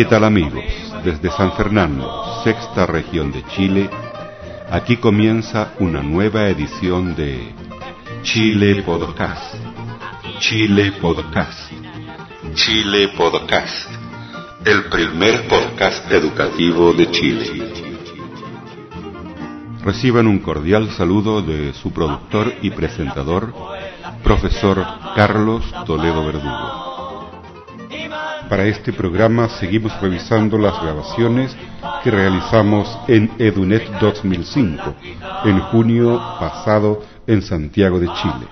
¿Qué tal amigos? Desde San Fernando, sexta región de Chile, aquí comienza una nueva edición de Chile Podcast. Chile Podcast. Chile Podcast. El primer podcast educativo de Chile. Reciban un cordial saludo de su productor y presentador, profesor Carlos Toledo Verdugo. Para este programa seguimos revisando las grabaciones que realizamos en Edunet 2005, en junio pasado en Santiago de Chile.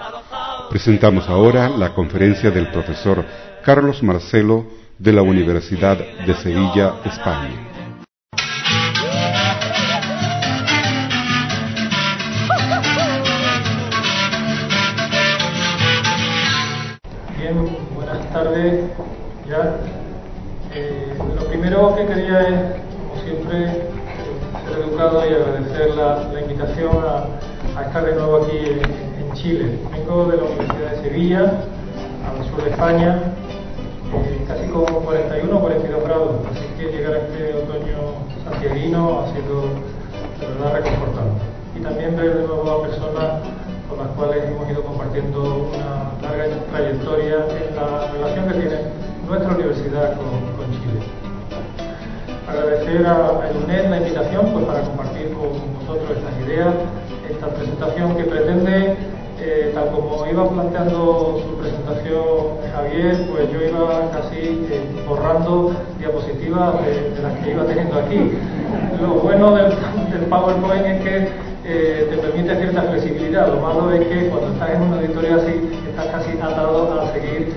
Presentamos ahora la conferencia del profesor Carlos Marcelo de la Universidad de Sevilla, España. tardes. Ya, eh, lo primero que quería es, como siempre, ser educado y agradecer la, invitación a, estar de nuevo aquí en, Chile. Vengo de la Universidad de Sevilla, al sur de España, eh, casi con 41 o 42 grados, así que llegar a este otoño santiaguino ha sido de verdad reconfortante. Y también ver de nuevo a personas con las cuales hemos ido compartiendo una larga trayectoria en la relación que tiene nuestra universidad con, Chile. Agradecer a, a la invitación pues, para compartir con vosotros estas ideas, esta presentación que pretende, eh, tal como iba planteando su presentación Javier, pues yo iba casi eh, borrando diapositivas de, las que iba teniendo aquí. Lo bueno del, del PowerPoint es que eh, te permite cierta flexibilidad. Lo malo es que cuando estás en una auditorio así, estás casi atado a seguir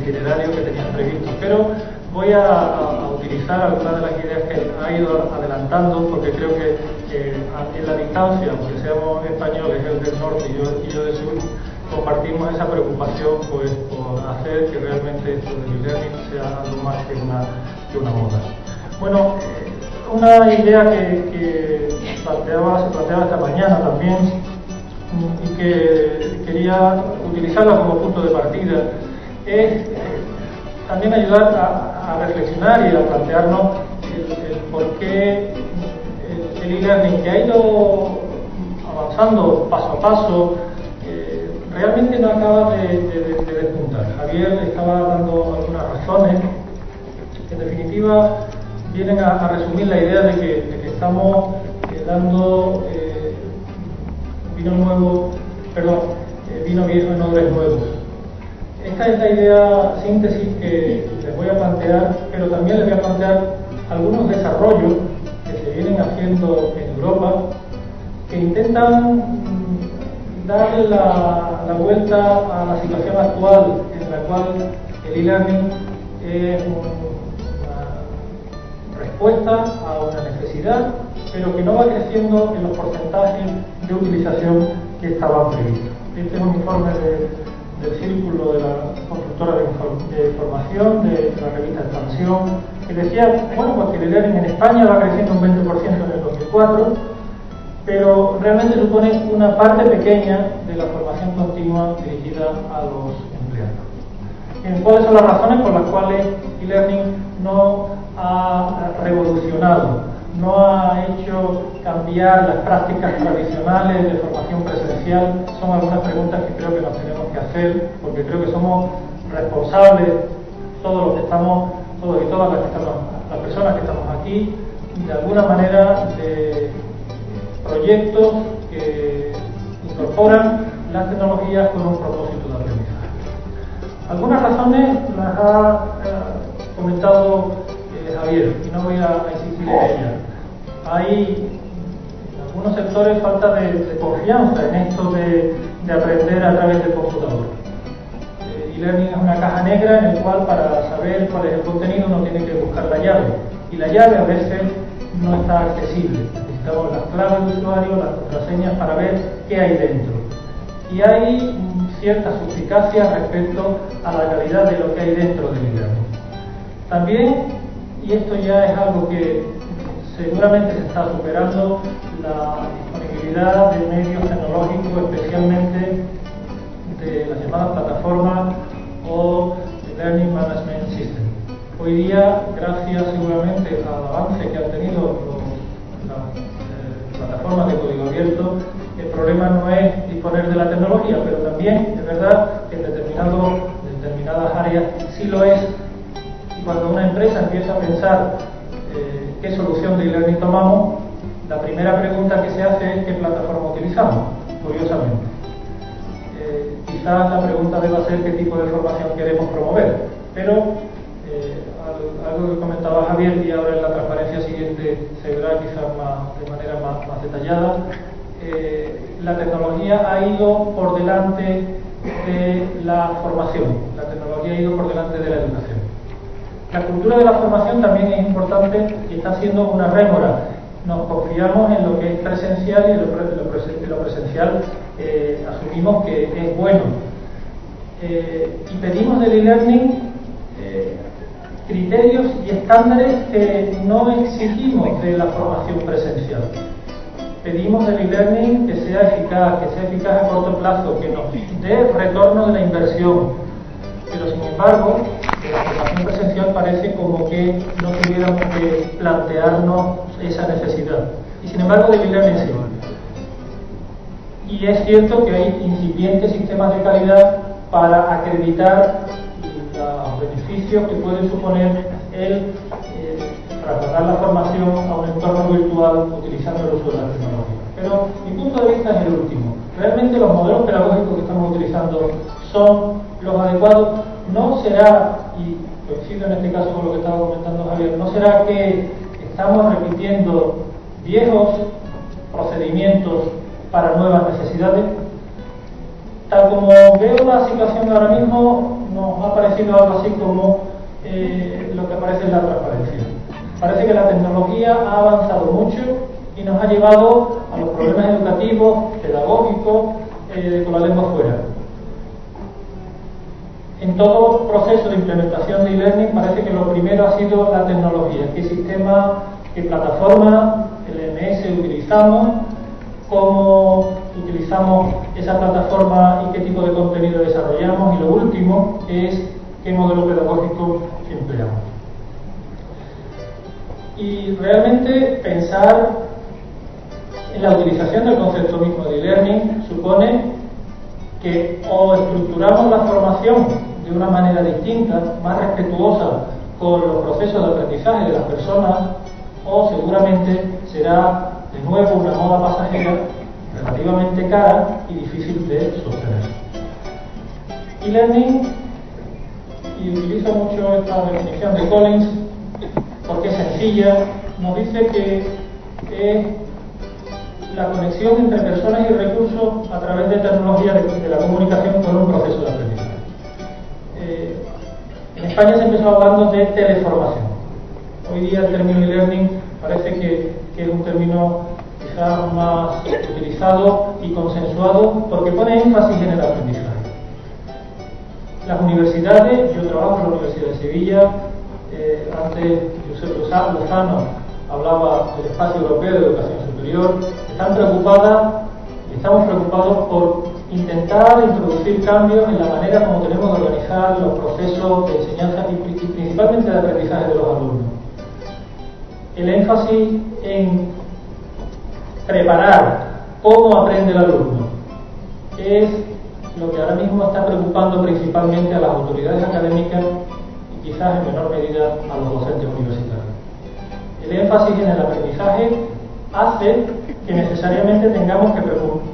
itinerario que tenías previsto. Pero voy a, utilizar algunas de las ideas que ha ido adelantando, porque creo que en la distancia, aunque seamos españoles, él del norte y yo, y yo del sur, compartimos esa preocupación pues, por hacer que realmente esto del learning sea algo más que una, que una moda. Bueno, una idea que, planteaba, se planteaba esta mañana también y que quería utilizarla como punto de partida es eh, también ayudar a, reflexionar y a plantearnos el, por qué el e-learning que ha ido avanzando paso a paso eh, realmente no acaba de, de despuntar. Javier estaba dando algunas razones. En definitiva, vienen a, resumir la idea de que, estamos eh, dando vino nuevo, perdón, vino viejo en odres nuevos. Esta es la idea síntesis que les voy a plantear, pero también les voy a plantear algunos desarrollos que se vienen haciendo en Europa que intentan mm, darle la, la vuelta a la situación actual en la cual el e-learning es un respuesta a una necesidad, pero que no va creciendo en los porcentajes de utilización que estaban previstos. Este es un informe del Círculo de la Constructora de, Información, de la revista Expansión, que decía, bueno, pues que el learning en España va creciendo un 20% en el 2004, pero realmente supone una parte pequeña de la formación continua dirigida a los empleados. ¿Cuáles son las razones por las cuales e-learning no ha revolucionado, no ha hecho cambiar las prácticas tradicionales de formación presencial, son algunas preguntas que creo que nos tenemos hacer, porque creo que somos responsables, todos los que estamos, todos y todas las, que estamos, las personas que estamos aquí, de alguna manera de proyectos que incorporan las tecnologías con un propósito de aprendizaje. Algunas razones las ha eh, comentado Javier, y no voy a, insistir en ella. Hay en algunos sectores falta de, confianza en esto de, aprender a través del computador. Eh, e-learning es una caja negra en la cual para saber cuál es el contenido uno tiene que buscar la llave. Y la llave a veces no está accesible. Necesitamos las claves de usuario, las contraseñas para ver qué hay dentro. Y hay cierta suspicacia respecto a la calidad de lo que hay dentro del e-learning. También y esto ya es algo que seguramente se está superando la de medios tecnológicos, especialmente de las llamadas plataformas o Learning Management System. Hoy día, gracias seguramente al avance que han tenido las eh, plataformas de código abierto, el problema no es disponer de la tecnología, pero también es verdad que en determinadas áreas sí lo es. Y cuando una empresa empieza a pensar eh, qué solución de e-learning tomamos, la primera pregunta que se hace es qué plataforma utilizamos, curiosamente. Eh, quizás la pregunta deba ser qué tipo de formación queremos promover, pero eh, algo que comentaba Javier y ahora en la transparencia siguiente se verá quizás de manera más detallada, eh, la tecnología ha ido por delante de la formación, la tecnología ha ido por delante de la educación. La cultura de la formación también es importante y está siendo una rémora. Nos confiamos en lo que es presencial y lo, presencial eh, asumimos que es bueno. Eh, y pedimos del e-learning criterios y estándares que no exigimos de la formación presencial pedimos del e-learning que sea eficaz, que sea eficaz a corto plazo, que nos dé retorno de la inversión. Pero sin embargo, la formación presencial parece como que no tuviéramos que plantearnos esa necesidad. Y sin embargo, del e-learning sí. Y es cierto que hay incipientes sistemas de calidad para acreditar los beneficios que puede suponer el eh, trasladar la formación a un entorno virtual utilizando el uso de la tecnología. Pero mi punto de vista es el último. Realmente los modelos pedagógicos que estamos utilizando son los adecuados. No será, coincido en este caso con lo que estaba comentando Javier, no será que estamos repitiendo viejos procedimientos para nuevas necesidades. Tal como veo la situación ahora mismo, nos ha parecido algo así como eh, lo que aparece en la transparencia. Parece que la tecnología ha avanzado mucho y nos ha llevado a los problemas educativos, pedagógicos, con la lengua fuera. En todo proceso de implementación de e-learning parece que lo primero ha sido la tecnología, qué sistema, qué plataforma, LMS utilizamos, cómo utilizamos esa plataforma y qué tipo de contenido desarrollamos y lo último es qué modelo pedagógico empleamos. Y realmente pensar en la utilización del concepto mismo de e-learning supone que o estructuramos la formación de una manera distinta, más respetuosa con los procesos de aprendizaje de las personas, o seguramente será de nuevo una moda pasajera relativamente cara y difícil de sostener. E-learning, y utilizo mucho esta definición de Collins, porque es sencilla, nos dice que es la conexión entre personas y recursos a través de tecnología de, la comunicación con un proceso de aprendizaje. España se empezó hablando de teleformación. Hoy día el término e-learning parece que, que, es un término quizás más utilizado y consensuado porque pone énfasis en el aprendizaje. Las universidades, yo trabajo en la Universidad de Sevilla, eh, antes José Lozano hablaba del espacio europeo de educación superior, están preocupadas, estamos preocupados por intentar introducir cambios en la manera como tenemos de organizar los procesos de enseñanza y principalmente de aprendizaje de los alumnos. El énfasis en preparar cómo aprende el alumno es lo que ahora mismo está preocupando principalmente a las autoridades académicas y quizás en menor medida a los docentes universitarios. El énfasis en el aprendizaje hace que necesariamente tengamos que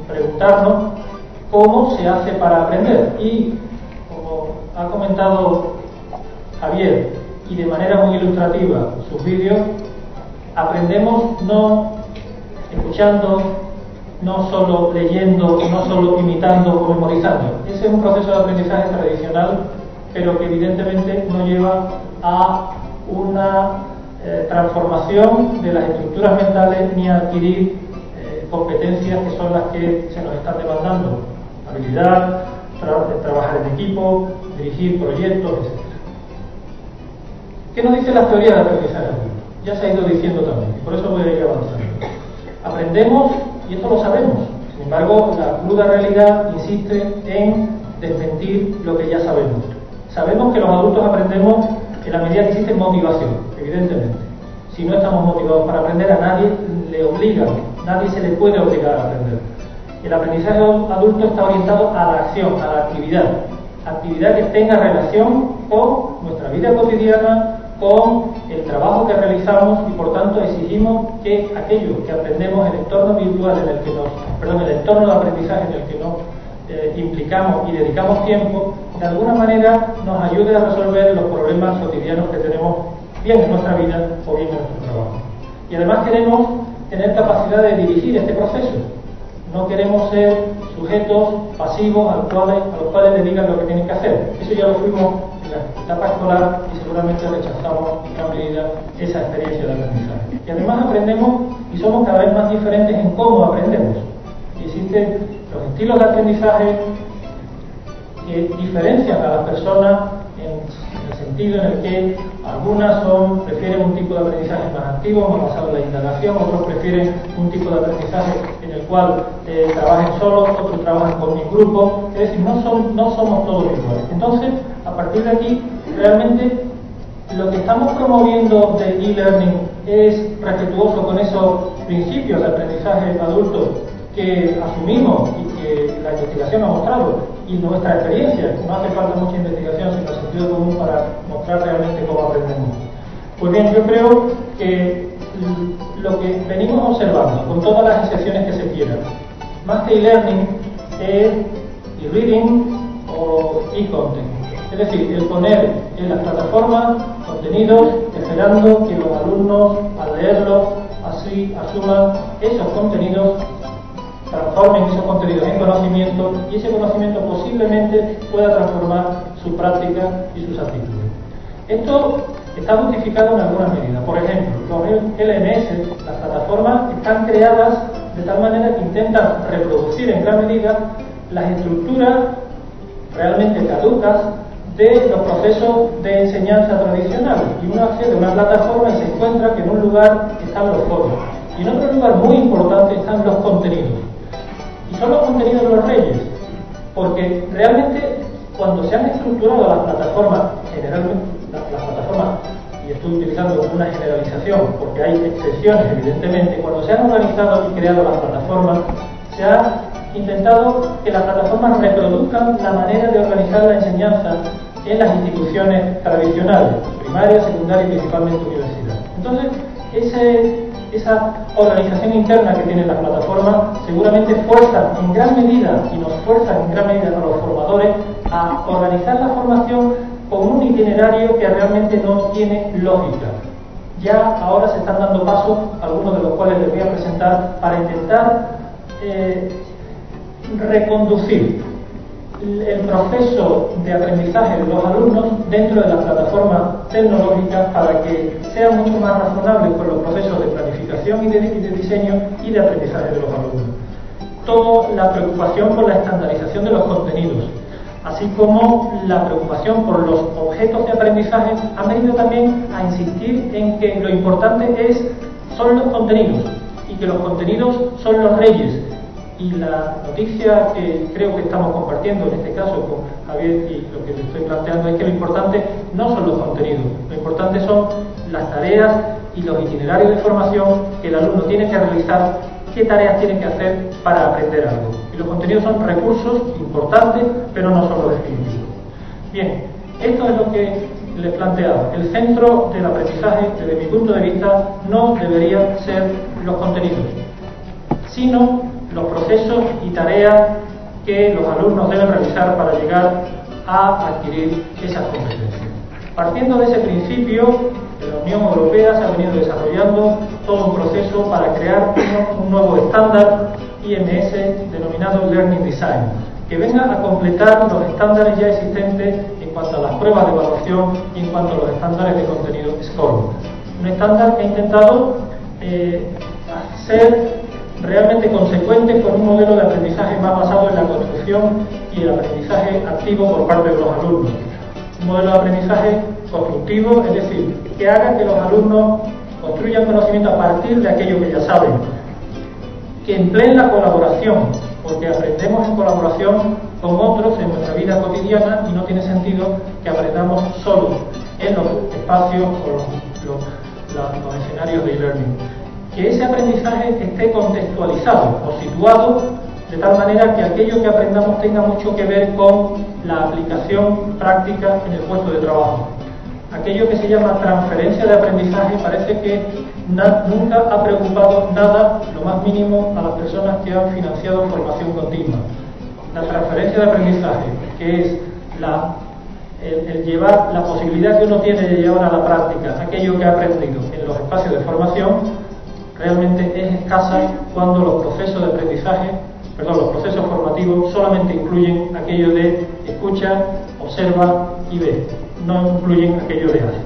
preguntarnos cómo se hace para aprender. Y como ha comentado Javier, y de manera muy ilustrativa sus vídeos, aprendemos no escuchando, no solo leyendo, no solo imitando o memorizando. Ese es un proceso de aprendizaje tradicional, pero que evidentemente no lleva a una eh, transformación de las estructuras mentales ni a adquirir eh, competencias que son las que se nos están demandando. Habilidad, trabajar en equipo, dirigir proyectos, etc. ¿Qué nos dice la teoría de aprendizaje? ya se ha ido diciendo también, por eso voy a ir avanzando. Aprendemos, y esto lo sabemos, sin embargo, la cruda realidad insiste en desmentir lo que ya sabemos. Sabemos que los adultos aprendemos en la medida que existe motivación, evidentemente. Si no estamos motivados para aprender, a nadie le obliga, nadie se le puede obligar a aprender. El aprendizaje adulto está orientado a la acción, a la actividad, actividad que tenga relación con nuestra vida cotidiana, con el trabajo que realizamos y por tanto exigimos que aquello que aprendemos en el entorno virtual en el que nos, perdón, el entorno de aprendizaje en el que nos eh, implicamos y dedicamos tiempo, de alguna manera nos ayude a resolver los problemas cotidianos que tenemos bien en nuestra vida o bien en nuestro trabajo. Y además queremos tener capacidad de dirigir este proceso. No queremos ser sujetos pasivos a los cuales, a los cuales le digan lo que tienen que hacer. Eso ya lo fuimos la etapa escolar y seguramente rechazamos en gran medida esa experiencia de aprendizaje. Y además aprendemos y somos cada vez más diferentes en cómo aprendemos. existen los estilos de aprendizaje que diferencian a las personas en el sentido en el que algunas prefieren un tipo de aprendizaje más activo, más basado en la indagación, otros prefieren un tipo de aprendizaje en cual eh, trabajen solos, otros trabajan con mi grupo, es decir, no somos todos iguales. Entonces, a partir de aquí, realmente lo que estamos promoviendo de e-learning es respetuoso con esos principios de aprendizaje adulto que asumimos y que la investigación ha mostrado y nuestra experiencia, no hace falta mucha investigación sino sentido común para mostrar realmente cómo aprendemos. Pues bien, yo creo que lo que venimos observando, con todas las excepciones que se quieran, más que e-learning es e-reading o e-content. Es decir, el poner en las plataformas contenidos esperando que los alumnos al leerlos así asuman esos contenidos transformen esos contenidos en conocimiento y ese conocimiento posiblemente pueda transformar su práctica y sus actitudes. Esto está justificado en algunas medidas. Por ejemplo, los LMS, las plataformas, están creadas de tal manera que intentan reproducir en gran medida las estructuras realmente caducas de los procesos de enseñanza tradicional. Y uno accede a una plataforma y se encuentra que en un lugar están los foros y en otro lugar muy importante están los contenidos. Y son los contenidos de los reyes, porque realmente cuando se han estructurado las plataformas, generalmente y estoy utilizando una generalización porque hay excepciones evidentemente, cuando se han organizado y creado las plataformas, se ha intentado que las plataformas reproduzcan la manera de organizar la enseñanza en las instituciones tradicionales, primaria, secundaria y principalmente universidad. Entonces, ese esa organización interna que tiene la plataforma seguramente fuerza en gran medida y nos fuerza en gran medida a los formadores a organizar la formación con un itinerario que realmente no tiene lógica. Ya ahora se están dando pasos, algunos de los cuales les voy a presentar, para intentar eh, reconducir el proceso de aprendizaje de los alumnos dentro de las plataformas tecnológicas para que sean mucho más razonables con los procesos de planificación y de, diseño y de aprendizaje de los alumnos. Toda la preocupación por la estandarización de los contenidos, así como la preocupación por los objetos de aprendizaje, han venido también a insistir en que lo importante es son los contenidos y que los contenidos son los reyes y la noticia que creo que estamos compartiendo en este caso con Javier y lo que le estoy planteando es que lo importante no son los contenidos, lo importante son las tareas y los itinerarios de formación que el alumno tiene que realizar, qué tareas tiene que hacer para aprender algo. Los contenidos son recursos importantes, pero no son los definitivos. Bien, esto es lo que les planteaba. El centro del aprendizaje, desde mi punto de vista, no debería ser los contenidos, sino los procesos y tareas que los alumnos deben realizar para llegar a adquirir esas competencias. Partiendo de ese principio, la Unión Europea se ha venido desarrollando todo un proceso para crear un nuevo estándar IMS denominado Learning Design, que venga a completar los estándares ya existentes en cuanto a las pruebas de evaluación y en cuanto a los estándares de contenido SCORE. Un estándar que ha intentado eh, ser realmente consecuentes con un modelo de aprendizaje más basado en la construcción y el aprendizaje activo por parte de los alumnos. Un modelo de aprendizaje constructivo, es decir, que haga que los alumnos construyan conocimiento a partir de aquello que ya saben, que empleen la colaboración, porque aprendemos en colaboración con otros en nuestra vida cotidiana y no tiene sentido que aprendamos solos en los espacios o los, los escenarios de e-learning. Que ese aprendizaje esté contextualizado o situado de tal manera que aquello que aprendamos tenga mucho que ver con la aplicación práctica en el puesto de trabajo. Aquello que se llama transferencia de aprendizaje parece que nunca ha preocupado nada, lo más mínimo, a las personas que han financiado formación continua. La transferencia de aprendizaje, que es la, llevar la posibilidad que uno tiene de llevar a la práctica aquello que ha aprendido en los espacios de formación, realmente es escasa cuando los procesos de aprendizaje perdón, los procesos formativos solamente incluyen aquello de escucha, observa y ve, no incluyen aquello de hace.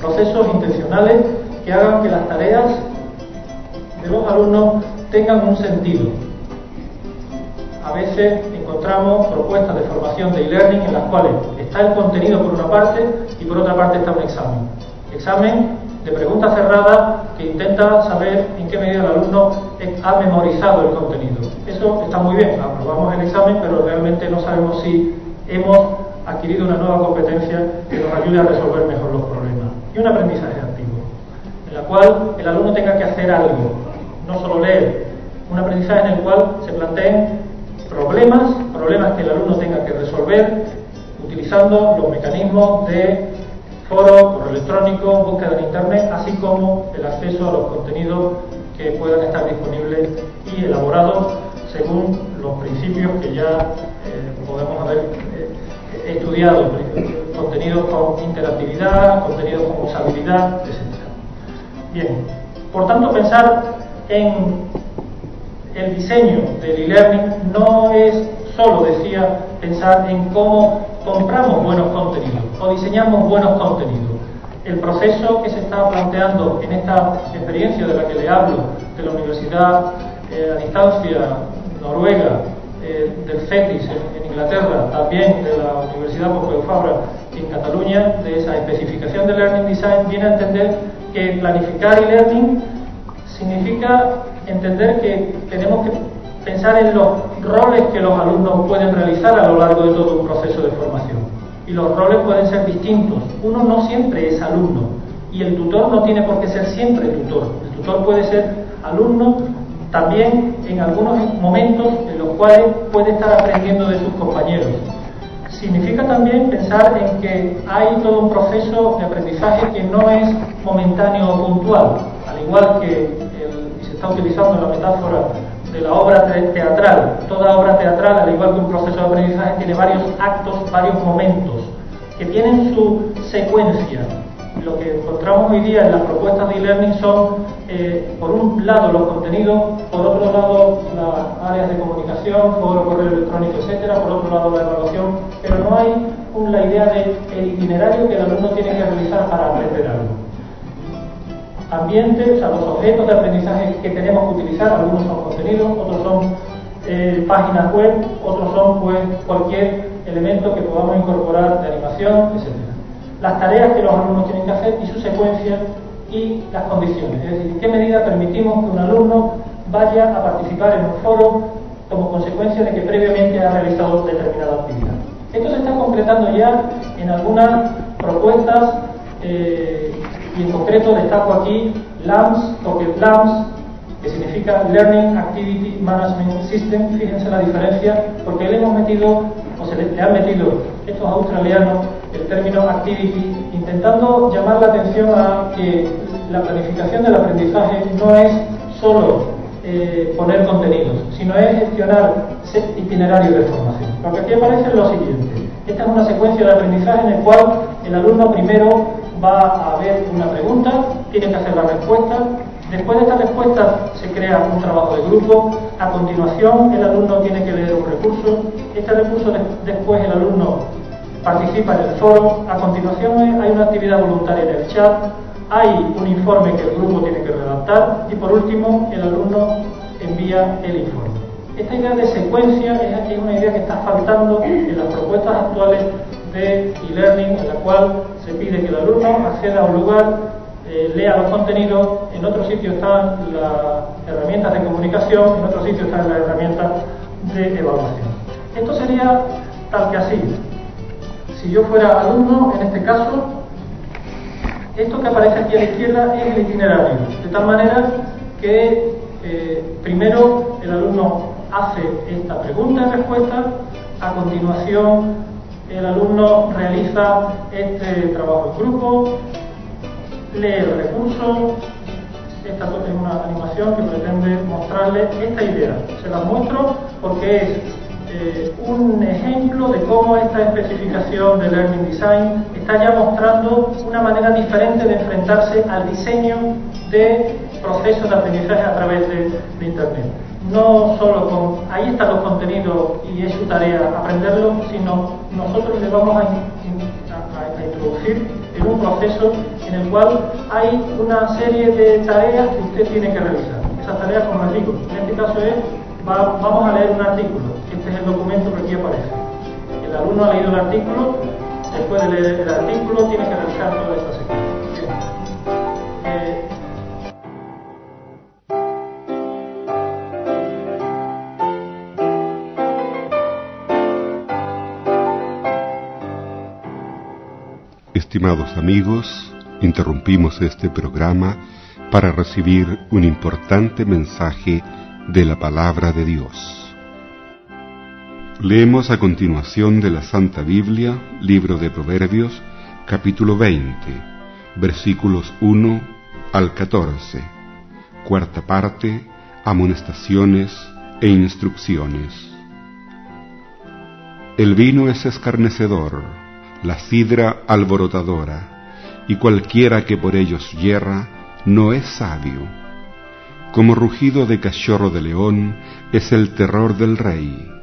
Procesos intencionales que hagan que las tareas de los alumnos tengan un sentido. A veces encontramos propuestas de formación de e-learning en las cuales está el contenido por una parte y por otra parte está un examen. Examen de pregunta cerrada que intenta saber en qué medida el alumno ha memorizado el contenido. Eso está muy bien, aprobamos el examen, pero realmente no sabemos si hemos adquirido una nueva competencia que nos ayude a resolver mejor los problemas. Y un aprendizaje la cual el alumno tenga que hacer algo, no solo leer. Un aprendizaje en el cual se planteen problemas, problemas que el alumno tenga que resolver utilizando los mecanismos de foro, correo electrónico, búsqueda en Internet, así como el acceso a los contenidos que puedan estar disponibles y elaborados según los principios que ya eh, podemos haber eh, estudiado, contenidos con interactividad, contenidos con usabilidad. Bien, por tanto, pensar en el diseño del e-learning no es solo, decía, pensar en cómo compramos buenos contenidos o diseñamos buenos contenidos. El proceso que se está planteando en esta experiencia de la que le hablo, de la Universidad eh, a Distancia Noruega, eh, del CETIS en, Inglaterra, también de la Universidad Pompeu Fabra en Cataluña, de esa especificación de Learning Design, viene a entender que planificar e learning significa entender que tenemos que pensar en los roles que los alumnos pueden realizar a lo largo de todo un proceso de formación. Y los roles pueden ser distintos. Uno no siempre es alumno y el tutor no tiene por qué ser siempre tutor. El tutor puede ser alumno también en algunos momentos en los cuales puede estar aprendiendo de sus compañeros. Significa también pensar en que hay todo un proceso de aprendizaje que no es momentáneo o puntual, al igual que se está utilizando la metáfora de la obra teatral. Toda obra teatral, al igual que un proceso de aprendizaje, tiene varios actos, varios momentos, que tienen su secuencia. Lo que encontramos hoy día en las propuestas de e-learning son, eh, por un lado, los contenidos, por otro lado, las áreas de comunicación, foro, correo electrónico, etcétera, por otro lado, la evaluación, pero no hay la idea del el itinerario que el alumno tiene que realizar para aprender algo ambientes, o sea, los objetos de aprendizaje que tenemos que utilizar, algunos son contenidos, otros son eh, páginas web, otros son pues cualquier elemento que podamos incorporar de animación, etc. Las tareas que los alumnos tienen que hacer y su secuencia y las condiciones, es decir, qué medida permitimos que un alumno vaya a participar en un foro como consecuencia de que previamente ha realizado determinada actividad. Esto se está concretando ya en algunas propuestas eh, y en concreto destaco aquí LAMS, Token LAMS, que significa Learning Activity Management System. Fíjense la diferencia, porque le hemos metido, o se le, han metido estos australianos el término activity, intentando llamar la atención a que la planificación del aprendizaje no es solo eh, poner contenidos, sino es gestionar itinerarios de formación. Lo que aquí aparece es lo siguiente. Esta es una secuencia de aprendizaje en el cual el alumno primero va a haber una pregunta, tiene que hacer la respuesta, después de esta respuesta se crea un trabajo de grupo, a continuación el alumno tiene que leer un recurso, este recurso después el alumno participa en el foro, a continuación hay una actividad voluntaria en el chat, hay un informe que el grupo tiene que redactar y por último el alumno envía el informe. Esta idea de secuencia es una idea que está faltando en las propuestas actuales de e-learning, en la cual se pide que el alumno acceda a un lugar, eh, lea los contenidos, en otro sitio están las herramientas de comunicación, en otro sitio están las herramientas de evaluación. Esto sería tal que así. Si yo fuera alumno, en este caso, esto que aparece aquí a la izquierda es el itinerario, de tal manera que eh, primero el alumno hace esta pregunta y respuesta, a continuación el alumno realiza este trabajo en grupo, lee el recurso, esta es una animación que pretende mostrarle esta idea. Se la muestro porque es eh, un ejemplo de cómo esta especificación de Learning Design está ya mostrando una manera diferente de enfrentarse al diseño de procesos de aprendizaje a través de, Internet. No solo con, ahí están los contenidos y es su tarea aprenderlos, sino nosotros le vamos a, a introducir en un proceso en el cual hay una serie de tareas que usted tiene que realizar. Esas tareas, como les digo, en este caso es, vamos a leer un artículo. Este es el documento que aquí aparece. El alumno ha leído el artículo, después de leer el artículo tiene que realizar toda esta secuencia. Estimados amigos, interrumpimos este programa para recibir un importante mensaje de la palabra de Dios. Leemos a continuación de la Santa Biblia, libro de Proverbios, capítulo 20, versículos 1 al 14, cuarta parte, amonestaciones e instrucciones. El vino es escarnecedor, la sidra alborotadora, y cualquiera que por ellos yerra no es sabio. Como rugido de cachorro de león es el terror del rey.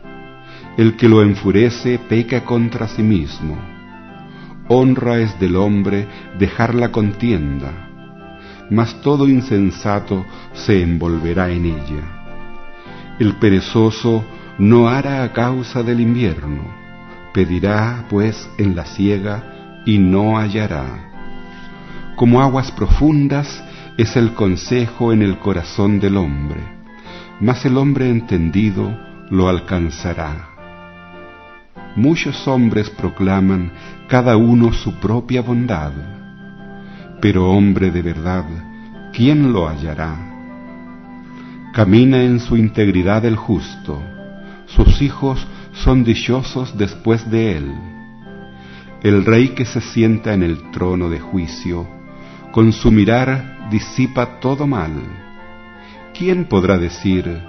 El que lo enfurece peca contra sí mismo. Honra es del hombre dejar la contienda, mas todo insensato se envolverá en ella. El perezoso no hará a causa del invierno Pedirá, pues, en la siega y no hallará. Como aguas profundas es el consejo en el corazón del hombre, mas el hombre entendido lo alcanzará. Muchos hombres proclaman cada uno su propia bondad, pero hombre de verdad, ¿quién lo hallará? Camina en su integridad el justo, sus hijos son dichosos después de él. El rey que se sienta en el trono de juicio, con su mirar disipa todo mal. ¿Quién podrá decir,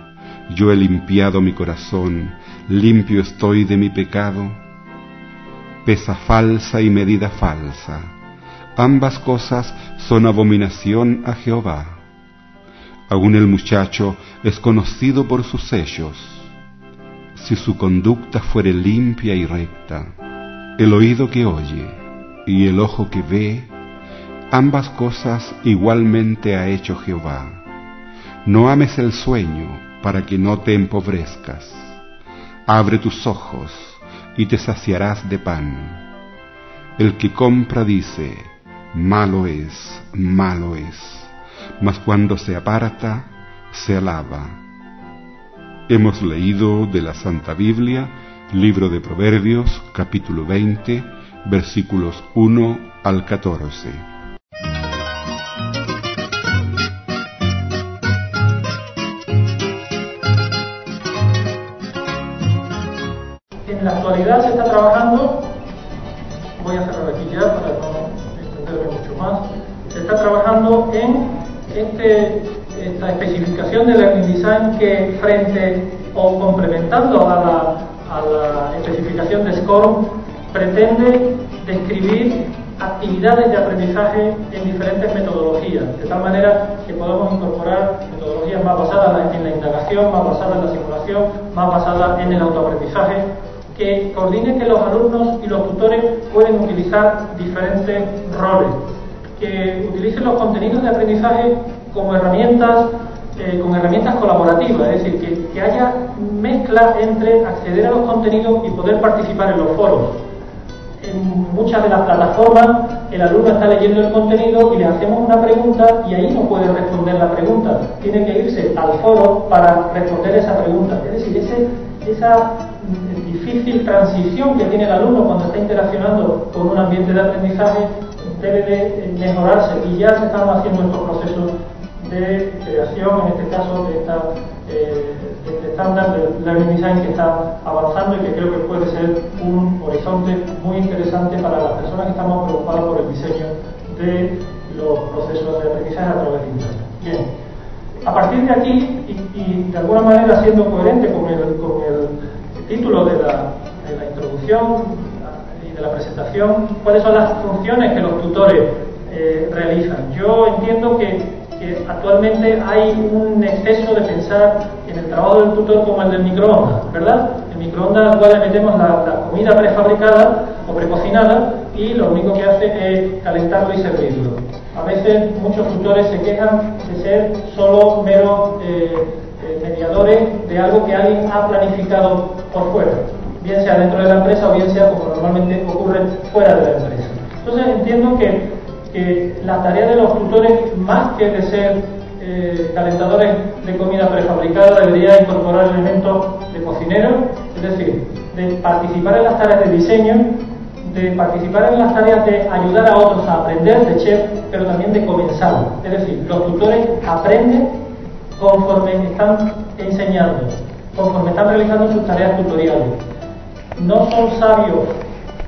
yo he limpiado mi corazón, limpio estoy de mi pecado? Pesa falsa y medida falsa, ambas cosas son abominación a Jehová. Aún el muchacho es conocido por sus sellos si su conducta fuere limpia y recta, el oído que oye y el ojo que ve, ambas cosas igualmente ha hecho Jehová. No ames el sueño para que no te empobrezcas. Abre tus ojos y te saciarás de pan. El que compra dice, malo es, malo es, mas cuando se aparta, se alaba Hemos leído de la Santa Biblia, libro de Proverbios, capítulo 20, versículos 1 al 14. En la actualidad se está trabajando, voy a cerrar aquí ya para no extenderme mucho más, se está trabajando en este esta especificación de Learning Design que frente o complementando a la, especificación de SCORM pretende describir actividades de aprendizaje en diferentes metodologías, de tal manera que podamos incorporar metodologías más basadas en la indagación, más basadas en la simulación, más basadas en el autoaprendizaje, que coordine que los alumnos y los tutores pueden utilizar diferentes roles, que utilicen los contenidos de aprendizaje como herramientas, eh, con herramientas colaborativas, es decir, que, haya mezcla entre acceder a los contenidos y poder participar en los foros. en muchas de las plataformas el alumno está leyendo el contenido y le hacemos una pregunta y ahí no puede responder la pregunta. Tiene que irse al foro para responder esa pregunta. Es decir, ese, esa difícil transición que tiene el alumno cuando está interaccionando con un ambiente de aprendizaje debe de mejorarse y ya se están haciendo estos procesos de creación, en este caso de esta eh, este estándar de Learning Design que está avanzando y que creo que puede ser un horizonte muy interesante para las personas que estamos preocupadas por el diseño de los procesos de aprendizaje a través de Internet. Bien, a partir de aquí y, de alguna manera siendo coherente con el, con el título de la, de la introducción y de la presentación, cuáles son las funciones que los tutores eh, realizan. Yo entiendo que actualmente hay un exceso de pensar en el trabajo del tutor como el del microondas, ¿verdad? El microondas al cual le metemos la, comida prefabricada o precocinada y lo único que hace es calentarlo y servirlo. A veces muchos tutores se quejan de ser solo meros eh, mediadores de algo que alguien ha planificado por fuera, bien sea dentro de la empresa o bien sea como normalmente ocurre fuera de la empresa. Entonces entiendo que que la tarea de los tutores, más que de ser eh, calentadores de comida prefabricada, debería incorporar elementos de cocinero, es decir, de participar en las tareas de diseño, de participar en las tareas de ayudar a otros a aprender de chef, pero también de comenzar. Es decir, los tutores aprenden conforme están enseñando, conforme están realizando sus tareas tutoriales. No son sabios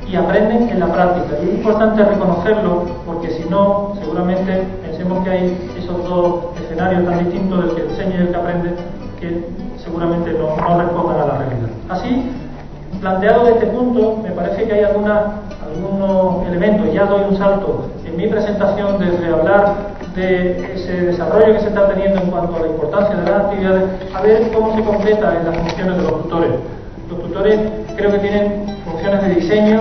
y aprenden en la práctica. Y es importante reconocerlo porque si no, seguramente pensemos que hay esos dos escenarios tan distintos del que enseña y el que aprende que seguramente no, no respondan a la realidad. Así, planteado de este punto, me parece que hay alguna, algunos elementos, ya doy un salto en mi presentación desde hablar de ese desarrollo que se está teniendo en cuanto a la importancia de las actividades, a ver cómo se completa en las funciones de los tutores. Los tutores creo que tienen funciones de diseño,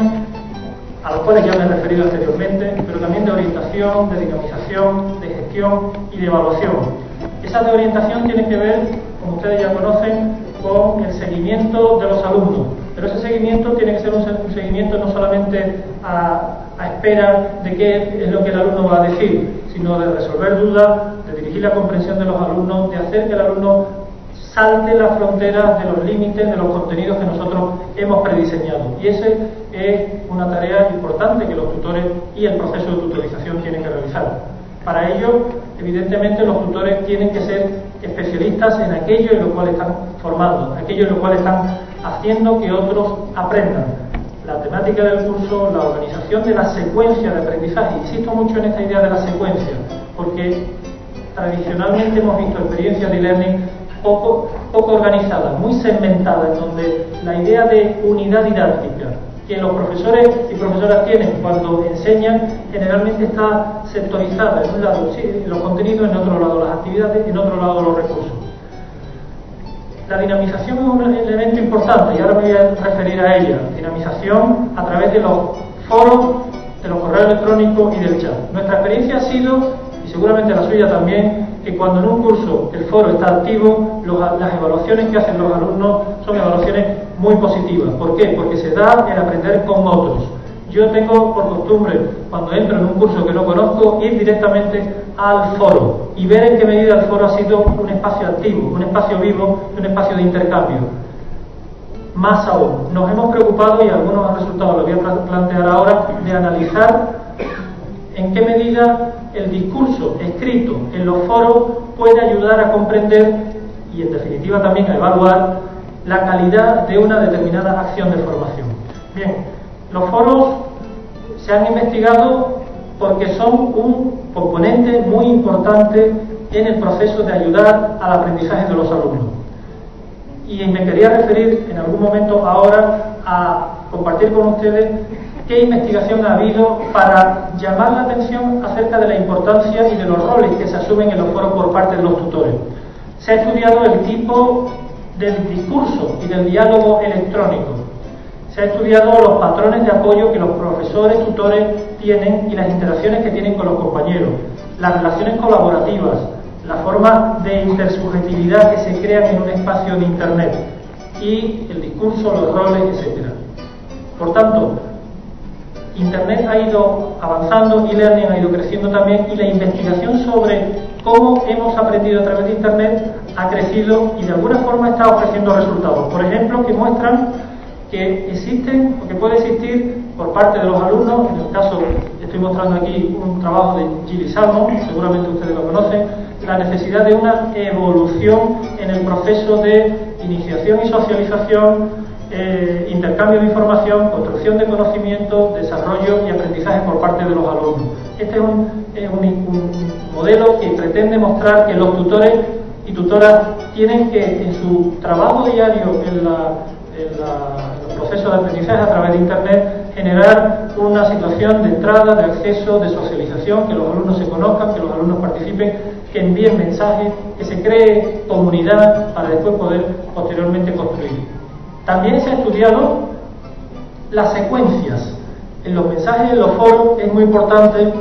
a las cuales ya me he referido anteriormente, pero también de orientación, de dinamización, de gestión y de evaluación. Esa de orientación tiene que ver, como ustedes ya conocen, con el seguimiento de los alumnos, pero ese seguimiento tiene que ser un, seguimiento no solamente a, a espera de qué es lo que el alumno va a decir, sino de resolver dudas, de dirigir la comprensión de los alumnos, de hacer que el alumno salte las fronteras de los límites de los contenidos que nosotros hemos prediseñado. Y esa es una tarea importante que los tutores y el proceso de tutorización tienen que realizar. Para ello, evidentemente, los tutores tienen que ser especialistas en aquello en lo cual están formando, aquello en lo cual están haciendo que otros aprendan. La temática del curso, la organización de la secuencia de aprendizaje. Insisto mucho en esta idea de la secuencia, porque tradicionalmente hemos visto experiencias de learning poco, poco organizada, muy segmentada, en donde la idea de unidad didáctica que los profesores y profesoras tienen cuando enseñan generalmente está sectorizada, en un lado sí, los contenidos, en otro lado las actividades, en otro lado los recursos. La dinamización es un elemento importante y ahora me voy a referir a ella. Dinamización a través de los foros, de los correos electrónicos y del chat. Nuestra experiencia ha sido, y seguramente la suya también, que cuando en un curso el foro está activo, las evaluaciones que hacen los alumnos son evaluaciones muy positivas. ¿Por qué? Porque se da el aprender con otros. Yo tengo por costumbre, cuando entro en un curso que no conozco, ir directamente al foro y ver en qué medida el foro ha sido un espacio activo, un espacio vivo, un espacio de intercambio. Más aún, nos hemos preocupado, y algunos resultados los voy a plantear ahora, de analizar en qué medida el discurso escrito en los foros puede ayudar a comprender y en definitiva también a evaluar la calidad de una determinada acción de formación. Bien, los foros se han investigado porque son un componente muy importante en el proceso de ayudar al aprendizaje de los alumnos. Y me quería referir en algún momento ahora a compartir con ustedes qué investigación ha habido para llamar la atención acerca de la importancia y de los roles que se asumen en los foros por parte de los tutores. Se ha estudiado el tipo del discurso y del diálogo electrónico. Se ha estudiado los patrones de apoyo que los profesores, tutores tienen y las interacciones que tienen con los compañeros, las relaciones colaborativas, la forma de intersubjetividad que se crea en un espacio de Internet y el discurso, los roles, etc. Por tanto, Internet ha ido avanzando, e-learning ha ido creciendo también y la investigación sobre cómo hemos aprendido a través de Internet ha crecido y de alguna forma está ofreciendo resultados. Por ejemplo, que muestran que existen o que puede existir por parte de los alumnos, en el caso, estoy mostrando aquí un trabajo de Gilly Salmon, seguramente ustedes lo conocen, la necesidad de una evolución en el proceso de iniciación y socialización, eh, intercambio de información, construcción de conocimiento, desarrollo y aprendizaje por parte de los alumnos. Este es un, modelo que pretende mostrar que los tutores y tutoras tienen que en su trabajo diario en, la, en los procesos de aprendizaje a través de Internet generar una situación de entrada, de acceso, de socialización, que los alumnos se conozcan, que los alumnos participen, que envíen mensajes, que se cree comunidad para después poder posteriormente construir. También se ha estudiado las secuencias. En los mensajes, en los foros, es muy importante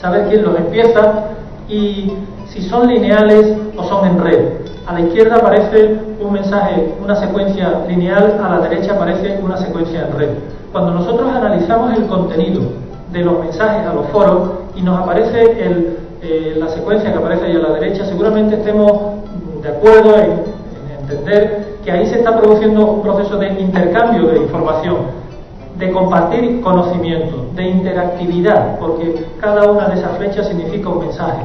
saber quién los empieza y si son lineales o son en red. A la izquierda aparece un mensaje, una secuencia lineal, a la derecha aparece una secuencia en red. Cuando nosotros analizamos el contenido de los mensajes a los foros y nos aparece eh, la secuencia que aparece ahí a la derecha, seguramente estemos de acuerdo en, en entender que ahí se está produciendo un proceso de intercambio de información, de compartir conocimiento, de interactividad, porque cada una de esas flechas significa un mensaje.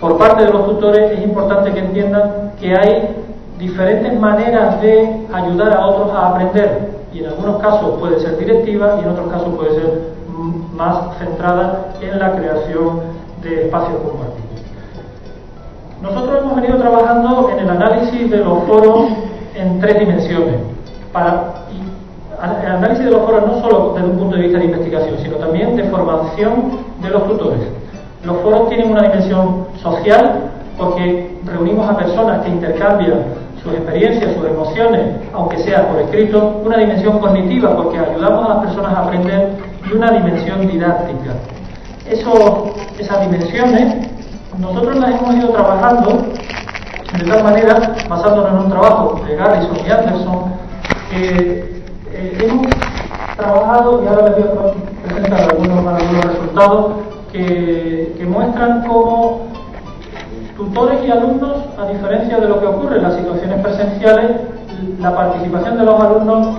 Por parte de los tutores es importante que entiendan que hay diferentes maneras de ayudar a otros a aprender y en algunos casos puede ser directiva y en otros casos puede ser más centrada en la creación de espacios compartidos. Nosotros hemos venido trabajando en el análisis de los foros en tres dimensiones. El análisis de los foros no solo desde un punto de vista de investigación, sino también de formación de los tutores. Los foros tienen una dimensión social porque reunimos a personas que intercambian sus experiencias, sus emociones, aunque sea por escrito, una dimensión cognitiva porque ayudamos a las personas a aprender y una dimensión didáctica. Eso, esas dimensiones nosotros las hemos ido trabajando de tal manera, basándonos en un trabajo de Garrison y Anderson, que eh, hemos trabajado, y ahora les voy a presentar algunos, algunos resultados, que, muestran cómo tutores y alumnos, a diferencia de lo que ocurre en las situaciones presenciales, la participación de los alumnos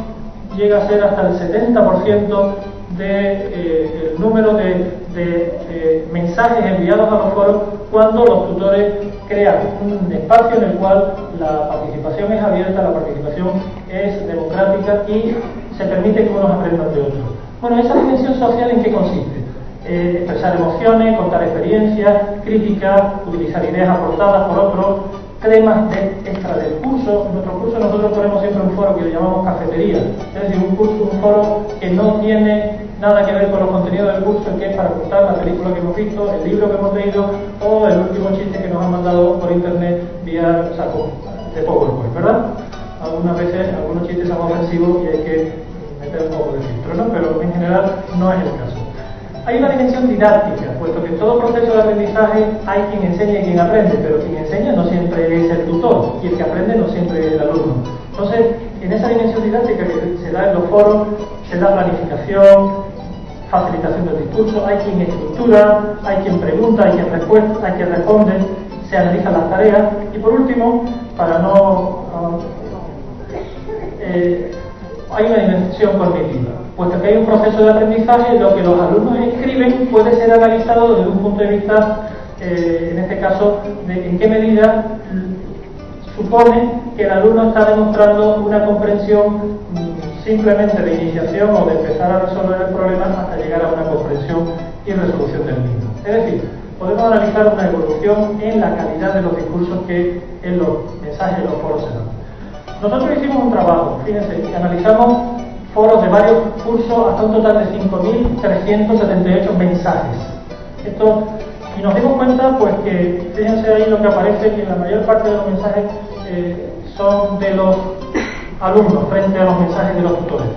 llega a ser hasta el 70% del de, eh, número de, de mensajes enviados a los foros cuando los tutores crean un espacio en el cual la participación es abierta, la participación es democrática y se permite que unos aprendan de otros. Bueno, esa dimensión social en qué consiste? Eh, expresar emociones, contar experiencias, críticas, utilizar ideas aportadas por otros, temas de, extra del curso. En nuestro curso nosotros ponemos siempre un foro que le llamamos cafetería, es decir, un curso, un foro que no tiene nada que ver con los contenidos del curso, que es para contar la película que hemos visto, el libro que hemos leído o el último chiste que nos han mandado por internet vía saco de PowerPoint, ¿verdad? Algunas veces algunos chistes son ofensivos y hay que meter un poco de filtro, ¿no? Pero en general no es el caso. Hay una dimensión didáctica, puesto que en todo proceso de aprendizaje hay quien enseña y quien aprende, pero quien enseña no siempre es el tutor y el que aprende no siempre es el alumno. Entonces, en esa dimensión didáctica que se da en los foros, se da planificación, facilitación del discurso, hay quien estructura, hay quien pregunta, hay quien, hay quien responde, se analizan las tareas y por último, para no... Eh, hay una dimensión cognitiva, puesto que hay un proceso de aprendizaje, lo que los alumnos escriben puede ser analizado desde un punto de vista, eh, en este caso, de en qué medida supone que el alumno está demostrando una comprensión simplemente de iniciación o de empezar a resolver el problema hasta llegar a una comprensión y resolución del mismo. Es decir, podemos analizar una evolución en la calidad de los discursos que en los mensajes los foros. Nosotros hicimos un trabajo, fíjense, analizamos foros de varios cursos hasta un total de 5.378 mensajes. Esto, y nos dimos cuenta, pues que, fíjense ahí lo que aparece, que la mayor parte de los mensajes eh, son de los alumnos frente a los mensajes de los tutores.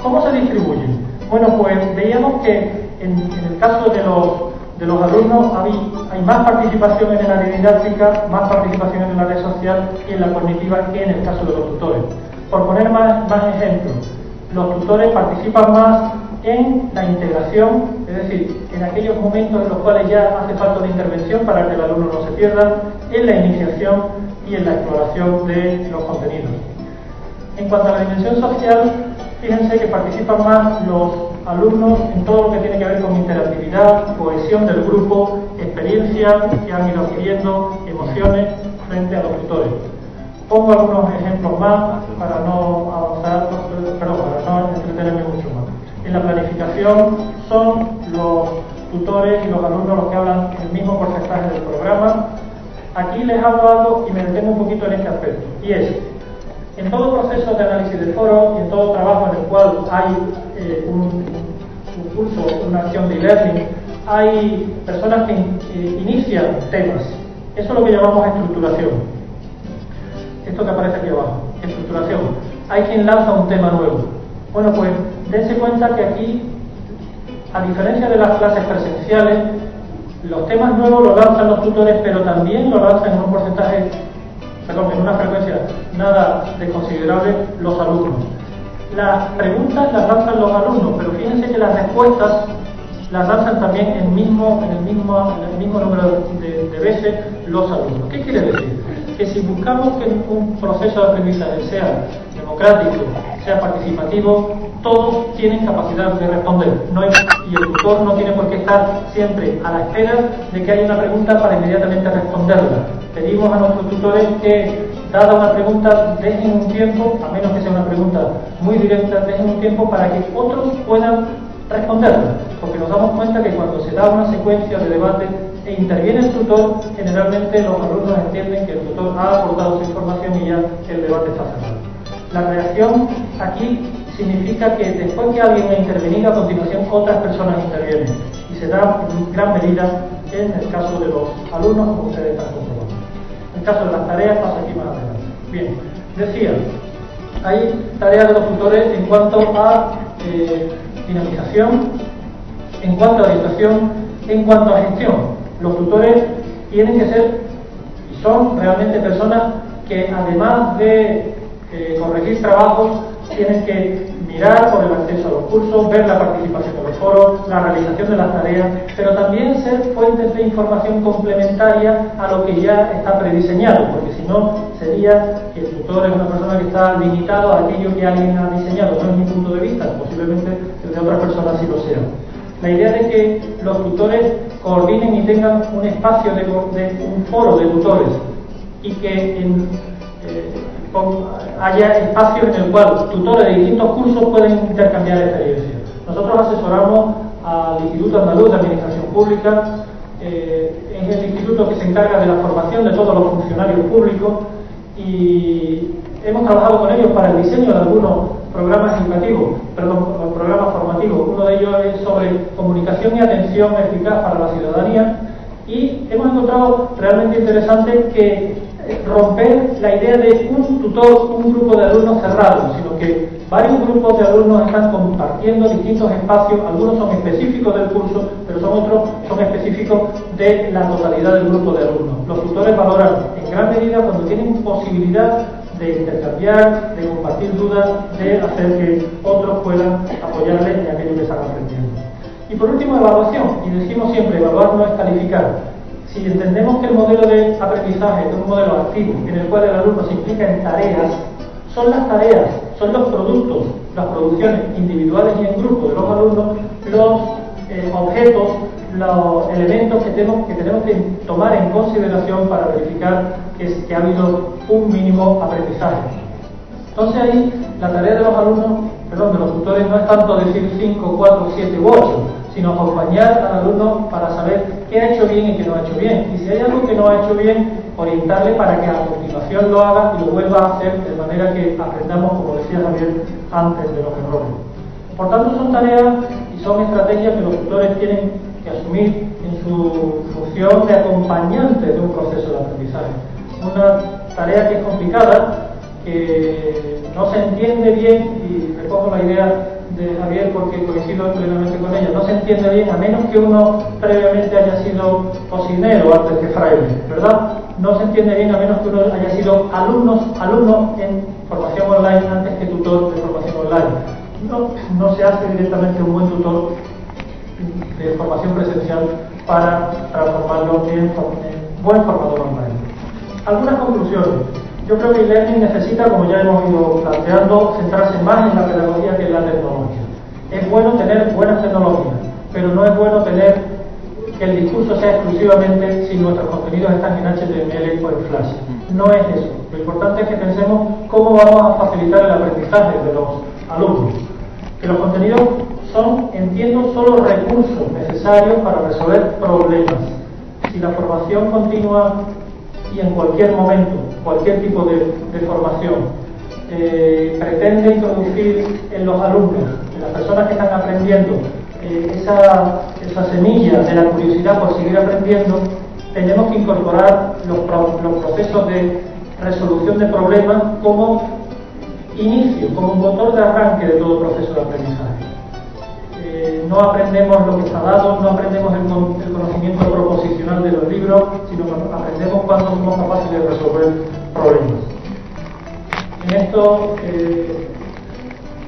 ¿Cómo se distribuyen? Bueno, pues veíamos que en, el caso de los, de los alumnos hay, hay, más participación en área didáctica, más participación en el área social y en la cognitiva que en el caso de los tutores. Por poner más, más ejemplos, Los tutores participan más en la integración, es decir, en aquellos momentos en los cuales ya hace falta una intervención para que el alumno no se pierda, en la iniciación y en la exploración de los contenidos. En cuanto a la dimensión social, fíjense que participan más los alumnos en todo lo que tiene que ver con interactividad, cohesión del grupo, experiencias que han ido adquiriendo, emociones frente a los tutores. Pongo algunos ejemplos más para no avanzar, perdón, para no entretenerme mucho más. En la planificación son los tutores y los alumnos los que hablan el mismo porcentaje del programa. Aquí les hablo algo y me detengo un poquito en este aspecto, y es en todo proceso de análisis de foro y en todo trabajo en el cual hay eh, un, curso, una acción de e-learning, hay personas que inician temas. Eso es lo que llamamos estructuración. Esto que aparece aquí abajo, estructuración. Hay quien lanza un tema nuevo. Bueno, pues dense cuenta que aquí, a diferencia de las clases presenciales, los temas nuevos los lanzan los tutores, pero también los lanzan en un porcentaje perdón, en una frecuencia nada desconsiderable los alumnos. Las preguntas las lanzan los alumnos, pero fíjense que las respuestas las lanzan también en mismo, en el mismo, en el mismo número de veces los alumnos. ¿Qué quiere decir? Que si buscamos que un proceso de aprendizaje sea democrático, sea participativo, todos tienen capacidad de responder. No y el tutor no tiene por qué estar siempre a la espera de que haya una pregunta para inmediatamente responderla. Pedimos a nuestros tutores que, dada una pregunta, dejen un tiempo, a menos que sea una pregunta muy directa, dejen un tiempo para que otros puedan responderla. Porque nos damos cuenta que cuando se da una secuencia de debate e interviene el tutor, generalmente los alumnos entienden que el tutor ha aportado su información y ya el debate está cerrado. La reacción aquí significa que después que alguien ha intervenido, a continuación otras personas intervienen. Y se da en gran medida en el caso de los alumnos, como ustedes están comprobando. En el caso de las tareas pasa aquí más adelante. Bien, decía, hay tareas de los tutores en cuanto a eh, dinamización, en cuanto a orientación, en cuanto a gestión. Los tutores tienen que ser y son realmente personas que además de eh, corregir trabajos, tienen que mirar por el acceso a los cursos, ver la participación de los foros, la realización de las tareas, pero también ser fuentes de información complementaria a lo que ya está prediseñado, porque si no sería que el tutor es una persona que está limitado a aquello que alguien ha diseñado, no es mi punto de vista, posiblemente el de otra persona sí lo sea. La idea de que los tutores coordinen y tengan un espacio de, un foro de tutores y que en, eh, haya espacios en el cual tutores de distintos cursos pueden intercambiar experiencias. Nosotros asesoramos al Instituto Andaluz de Administración Pública, eh, es el instituto que se encarga de la formación de todos los funcionarios públicos y hemos trabajado con ellos para el diseño de algunos programas educativos, perdón, programas formativos. Uno de ellos es sobre comunicación y atención eficaz para la ciudadanía y hemos encontrado realmente interesante que romper la idea de un tutor, un grupo de alumnos cerrado, sino que varios grupos de alumnos están compartiendo distintos espacios, algunos son específicos del curso, pero son otros son específicos de la totalidad del grupo de alumnos. Los tutores valoran en gran medida cuando tienen posibilidad de intercambiar, de compartir dudas, de hacer que otros puedan apoyarles en aquello que están aprendiendo. Y por último, evaluación. Y decimos siempre, evaluar no es calificar si entendemos que el modelo de aprendizaje es un modelo activo en el cual el alumno se implica en tareas, son las tareas, son los productos, las producciones individuales y en grupo de los alumnos, los eh, objetos, los elementos que tenemos, que tenemos que tomar en consideración para verificar que, que ha habido un mínimo aprendizaje. Entonces ahí la tarea de los alumnos, perdón, de los tutores no es tanto decir 5, 4, 7 u 8, sino acompañar al alumno para saber qué ha hecho bien y qué no ha hecho bien. Y si hay algo que no ha hecho bien, orientarle para que a continuación lo haga y lo vuelva a hacer de manera que aprendamos, como decía Javier, antes de los errores. Por tanto, son tareas y son estrategias que los tutores tienen que asumir en su función de acompañante de un proceso de aprendizaje. Una tarea que es complicada, que no se entiende bien, y recojo la idea de Javier porque coincido plenamente con ella. No se entiende bien a menos que uno previamente haya sido cocinero antes que fraile, ¿verdad? No se entiende bien a menos que uno haya sido alumnos, alumno en formación online antes que tutor de formación online. no, no se hace directamente un buen tutor de formación presencial para transformarlo en, buen formador online. Algunas conclusiones. Yo creo que el learning necesita, como ya hemos ido planteando, centrarse más en la pedagogía que en la tecnología. Es bueno tener buenas tecnologías, pero no es bueno tener que el discurso sea exclusivamente si nuestros contenidos están en HTML o en Flash. No es eso. Lo importante es que pensemos cómo vamos a facilitar el aprendizaje de los alumnos. Que los contenidos son, entiendo, solo recursos necesarios para resolver problemas. Si la formación continua y en cualquier momento, cualquier tipo de, formación, eh, pretende introducir en los alumnos, en las personas que están aprendiendo, eh, esa, semilla de la curiosidad por seguir aprendiendo, tenemos que incorporar los procesos de resolución de problemas como inicio, como un motor de arranque de todo proceso de aprendizaje. Eh, no aprendemos lo que está dado, no aprendemos el, conocimiento proposicional de los libros, sino que aprendemos cuando somos capaces de resolver problemas. En esto, eh,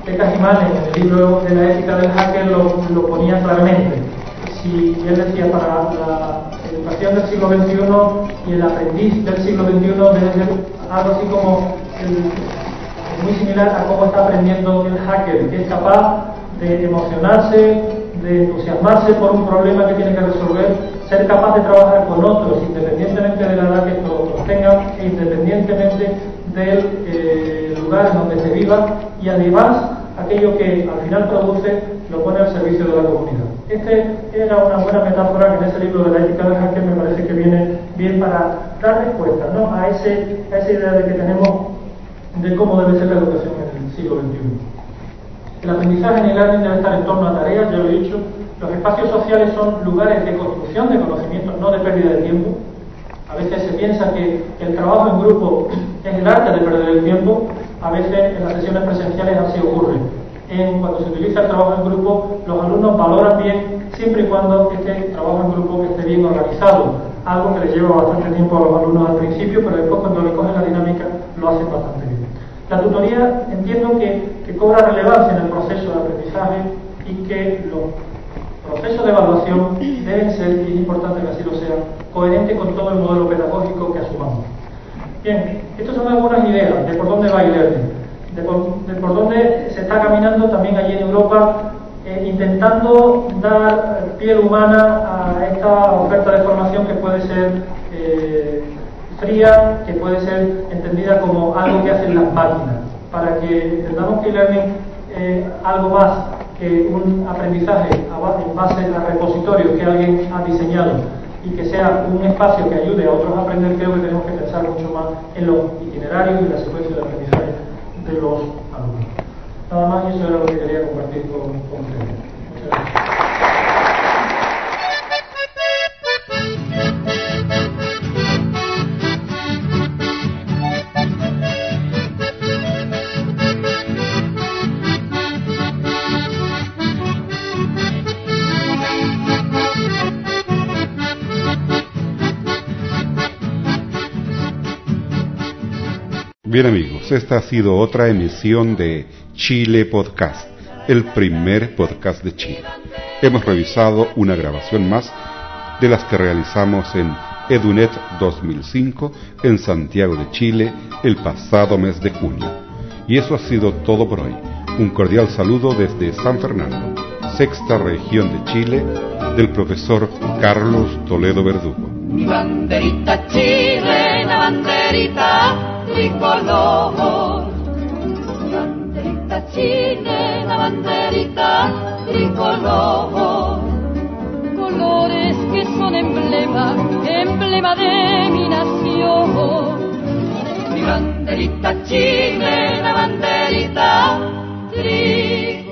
Pecas en el libro de la ética del hacker, lo, ponía claramente. Si él decía para la educación del siglo XXI y el aprendiz del siglo XXI debe ser algo así como muy similar a cómo está aprendiendo el hacker, que es capaz de emocionarse, de entusiasmarse por un problema que tiene que resolver, ser capaz de trabajar con otros, independientemente de la edad que estos tengan e independientemente del eh, lugar en donde se viva, y además aquello que al final produce lo pone al servicio de la comunidad. Este era una buena metáfora que en ese libro de la ética hacker me parece que viene bien para dar respuesta a, ese, a esa idea de que tenemos de cómo debe ser la educación en el siglo XXI. El aprendizaje en el learning debe estar en torno a tareas, ya lo he dicho. Los espacios sociales son lugares de construcción de conocimiento, no de pérdida de tiempo. A veces se piensa que el trabajo en grupo es el arte de perder el tiempo, a veces en las sesiones presenciales así ocurre. En, cuando se utiliza el trabajo en grupo, los alumnos valoran bien siempre y cuando este trabajo en grupo esté bien organizado, algo que les lleva bastante tiempo a los alumnos al principio, pero después cuando le cogen la dinámica lo hacen bastante. La tutoría entiendo que, cobra relevancia en el proceso de aprendizaje y que los procesos de evaluación deben ser, y es importante que así lo sean, coherentes con todo el modelo pedagógico que asumamos. Bien, estas son algunas ideas de por dónde va el learning, de por, dónde se está caminando también allí en Europa, eh, intentando dar piel humana a esta oferta de formación que puede ser eh, fría que puede ser entendida como algo que hacen las máquinas, para que entendamos que learning es algo más que un aprendizaje en base a repositorios que alguien ha diseñado y que sea un espacio que ayude a otros a aprender, creo que tenemos que pensar mucho más en los itinerarios y la secuencia de aprendizaje de los alumnos. Nada más y eso era lo que quería compartir con ustedes. Bien amigos, esta ha sido otra emisión de Chile Podcast, el primer podcast de Chile. Hemos revisado una grabación más de las que realizamos en Edunet 2005 en Santiago de Chile el pasado mes de junio. Y eso ha sido todo por hoy. Un cordial saludo desde San Fernando, sexta región de Chile, del profesor Carlos Toledo Verdugo. Mi banderita banderita tricolor. Banderita chilena, banderita tricolor. Colores que son emblema, emblema de mi nación. Mi banderita chilena, banderita tricolor.